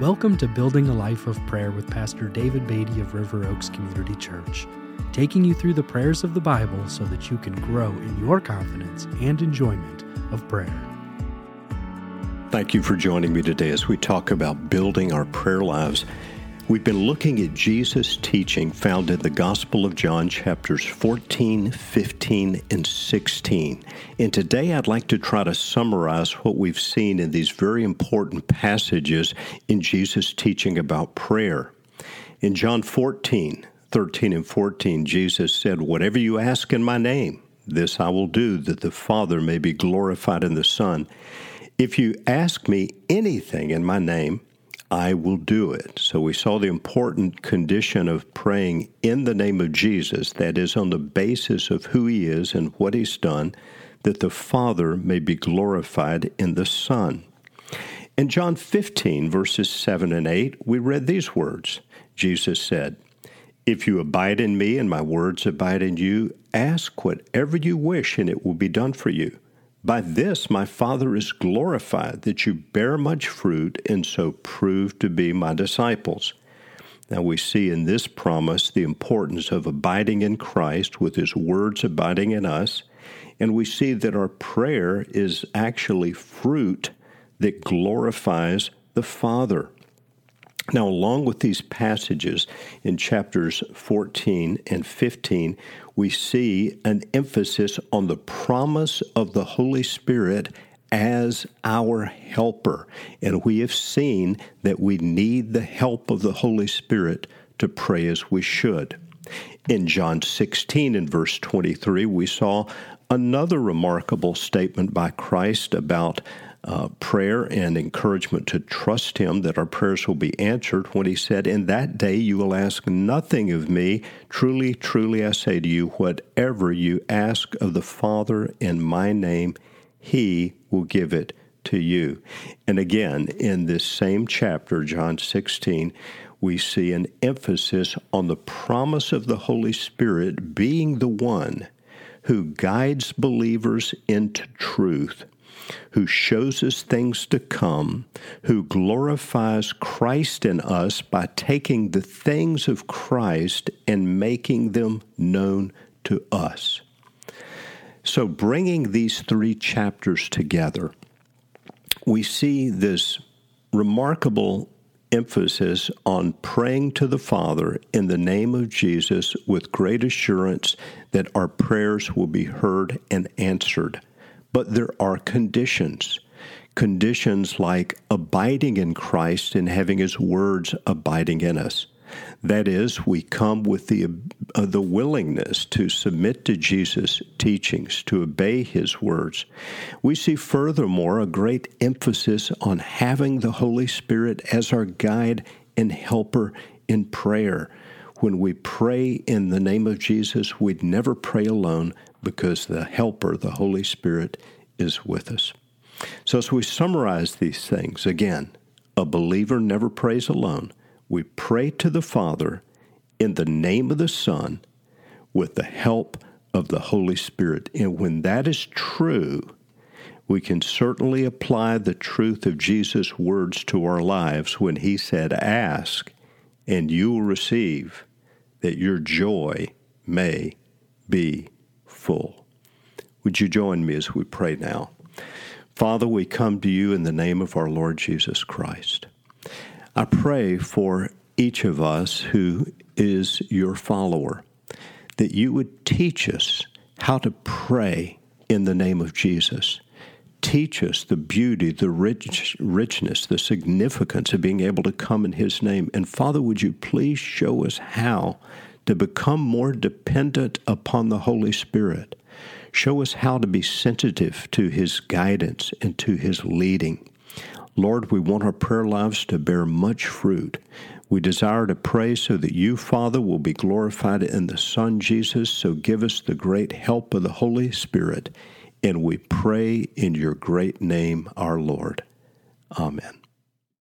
Welcome to Building a Life of Prayer with Pastor David Beatty of River Oaks Community Church, taking you through the prayers of the Bible so that you can grow in your confidence and enjoyment of prayer. Thank you for joining me today as we talk about building our prayer lives We've been looking at Jesus' teaching found in the Gospel of John, chapters 14, 15, and 16. And today I'd like to try to summarize what we've seen in these very important passages in Jesus' teaching about prayer. In John 14, 13, and 14, Jesus said, Whatever you ask in my name, this I will do, that the Father may be glorified in the Son. If you ask me anything in my name, I will do it. So we saw the important condition of praying in the name of Jesus, that is, on the basis of who he is and what he's done, that the Father may be glorified in the Son. In John 15, verses 7 and 8, we read these words Jesus said, If you abide in me and my words abide in you, ask whatever you wish, and it will be done for you. By this my Father is glorified, that you bear much fruit and so prove to be my disciples. Now we see in this promise the importance of abiding in Christ with his words abiding in us, and we see that our prayer is actually fruit that glorifies the Father. Now, along with these passages in chapters 14 and 15, we see an emphasis on the promise of the Holy Spirit as our helper. And we have seen that we need the help of the Holy Spirit to pray as we should. In John 16 and verse 23, we saw another remarkable statement by Christ about uh, prayer and encouragement to trust Him that our prayers will be answered when He said, In that day you will ask nothing of me. Truly, truly, I say to you, whatever you ask of the Father in my name, He will give it to you. And again, in this same chapter, John 16, we see an emphasis on the promise of the Holy Spirit being the one who guides believers into truth who shows us things to come, who glorifies Christ in us by taking the things of Christ and making them known to us. So, bringing these three chapters together, we see this remarkable emphasis on praying to the Father in the name of Jesus with great assurance that our prayers will be heard and answered. But there are conditions. Conditions like abiding in Christ and having His words abiding in us. That is, we come with the, uh, the willingness to submit to Jesus' teachings, to obey his words. We see furthermore a great emphasis on having the Holy Spirit as our guide and helper in prayer. When we pray in the name of Jesus, we'd never pray alone, because the Helper, the Holy Spirit, is with us. So, as we summarize these things, again, a believer never prays alone. We pray to the Father in the name of the Son with the help of the Holy Spirit. And when that is true, we can certainly apply the truth of Jesus' words to our lives when he said, Ask, and you will receive, that your joy may be full. Would you join me as we pray now? Father, we come to you in the name of our Lord Jesus Christ. I pray for each of us who is your follower that you would teach us how to pray in the name of Jesus. Teach us the beauty, the rich, richness, the significance of being able to come in His name. And Father, would you please show us how to become more dependent upon the Holy Spirit. Show us how to be sensitive to His guidance and to His leading. Lord, we want our prayer lives to bear much fruit. We desire to pray so that you, Father, will be glorified in the Son Jesus. So give us the great help of the Holy Spirit. And we pray in your great name, our Lord. Amen.